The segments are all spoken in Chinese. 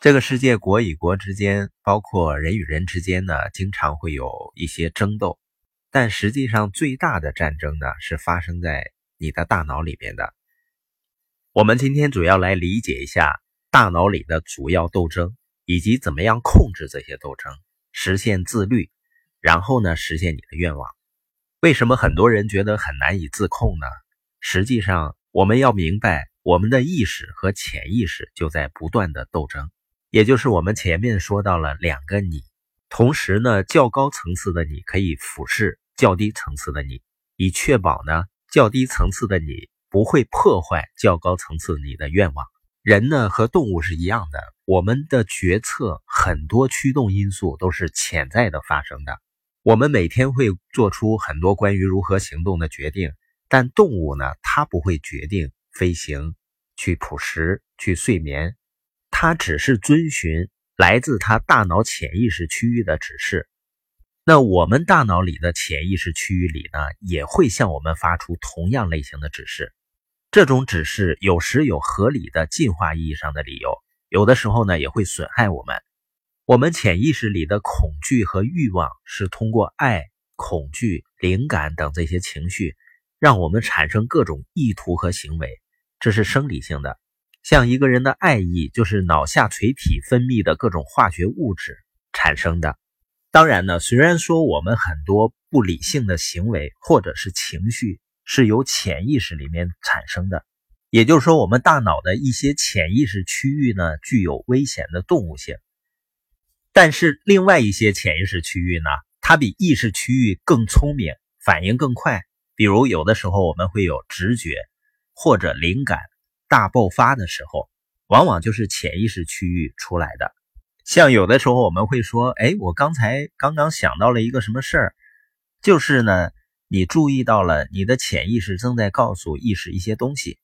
这个世界国与国之间，包括人与人之间呢，经常会有一些争斗，但实际上最大的战争呢，是发生在你的大脑里面的。我们今天主要来理解一下大脑里的主要斗争，以及怎么样控制这些斗争，实现自律，然后呢，实现你的愿望。为什么很多人觉得很难以自控呢？实际上，我们要明白，我们的意识和潜意识就在不断的斗争，也就是我们前面说到了两个你。同时呢，较高层次的你可以俯视较低层次的你，以确保呢较低层次的你不会破坏较高层次你的愿望。人呢和动物是一样的，我们的决策很多驱动因素都是潜在的发生的。我们每天会做出很多关于如何行动的决定，但动物呢？它不会决定飞行、去捕食、去睡眠，它只是遵循来自它大脑潜意识区域的指示。那我们大脑里的潜意识区域里呢，也会向我们发出同样类型的指示。这种指示有时有合理的进化意义上的理由，有的时候呢，也会损害我们。我们潜意识里的恐惧和欲望是通过爱、恐惧、灵感等这些情绪，让我们产生各种意图和行为，这是生理性的。像一个人的爱意，就是脑下垂体分泌的各种化学物质产生的。当然呢，虽然说我们很多不理性的行为或者是情绪是由潜意识里面产生的，也就是说，我们大脑的一些潜意识区域呢，具有危险的动物性。但是另外一些潜意识区域呢，它比意识区域更聪明，反应更快。比如有的时候我们会有直觉或者灵感大爆发的时候，往往就是潜意识区域出来的。像有的时候我们会说：“哎，我刚才刚刚想到了一个什么事儿。”就是呢，你注意到了你的潜意识正在告诉意识一些东西。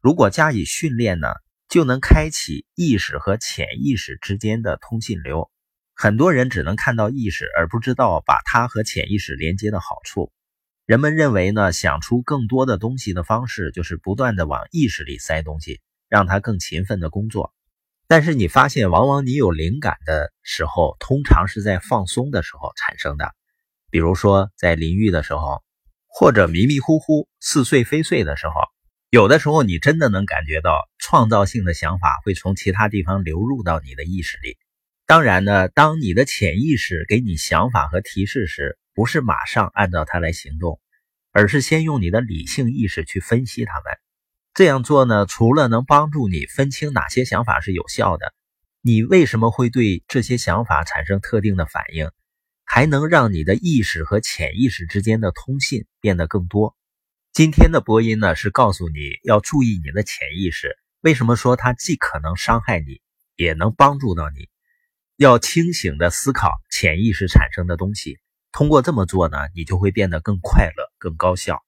如果加以训练呢，就能开启意识和潜意识之间的通信流。很多人只能看到意识，而不知道把它和潜意识连接的好处。人们认为呢，想出更多的东西的方式就是不断的往意识里塞东西，让它更勤奋的工作。但是你发现，往往你有灵感的时候，通常是在放松的时候产生的。比如说在淋浴的时候，或者迷迷糊糊似睡非睡的时候，有的时候你真的能感觉到创造性的想法会从其他地方流入到你的意识里。当然呢，当你的潜意识给你想法和提示时，不是马上按照它来行动，而是先用你的理性意识去分析它们。这样做呢，除了能帮助你分清哪些想法是有效的，你为什么会对这些想法产生特定的反应，还能让你的意识和潜意识之间的通信变得更多。今天的播音呢，是告诉你要注意你的潜意识。为什么说它既可能伤害你，也能帮助到你？要清醒的思考潜意识产生的东西，通过这么做呢，你就会变得更快乐、更高效。